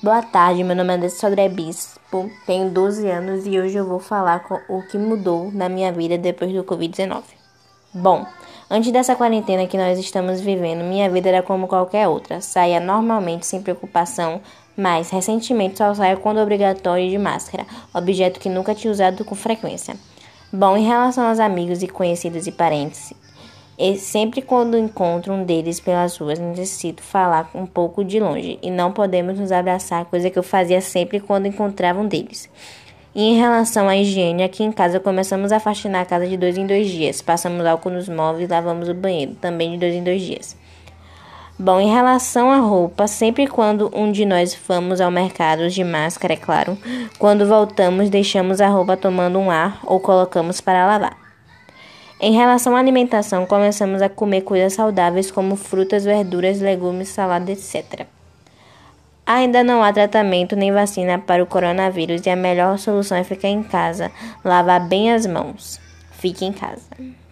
Boa tarde, meu nome é Andressa Sodré Bispo, tenho 12 anos e hoje eu vou falar o que mudou na minha vida depois do Covid-19. Bom, antes dessa quarentena que nós estamos vivendo, minha vida era como qualquer outra, saía normalmente sem preocupação, mas recentemente só saio quando obrigatório de máscara, objeto que nunca tinha usado com frequência. Bom, em relação aos amigos e conhecidos e parentes, e sempre quando encontro um deles pelas ruas, necessito falar um pouco de longe e não podemos nos abraçar, coisa que eu fazia sempre quando encontrava um deles. E em relação à higiene, aqui em casa começamos a faxinar a casa de dois em dois dias. Passamos álcool nos móveis, lavamos o banheiro, também de dois em dois dias. Bom, em relação à roupa, sempre quando um de nós vamos ao mercado de máscara, é claro, quando voltamos deixamos a roupa tomando um ar ou colocamos para lavar. Em relação à alimentação, começamos a comer coisas saudáveis como frutas, verduras, legumes, salada, etc. Ainda não há tratamento nem vacina para o coronavírus e a melhor solução é ficar em casa, lavar bem as mãos. Fique em casa.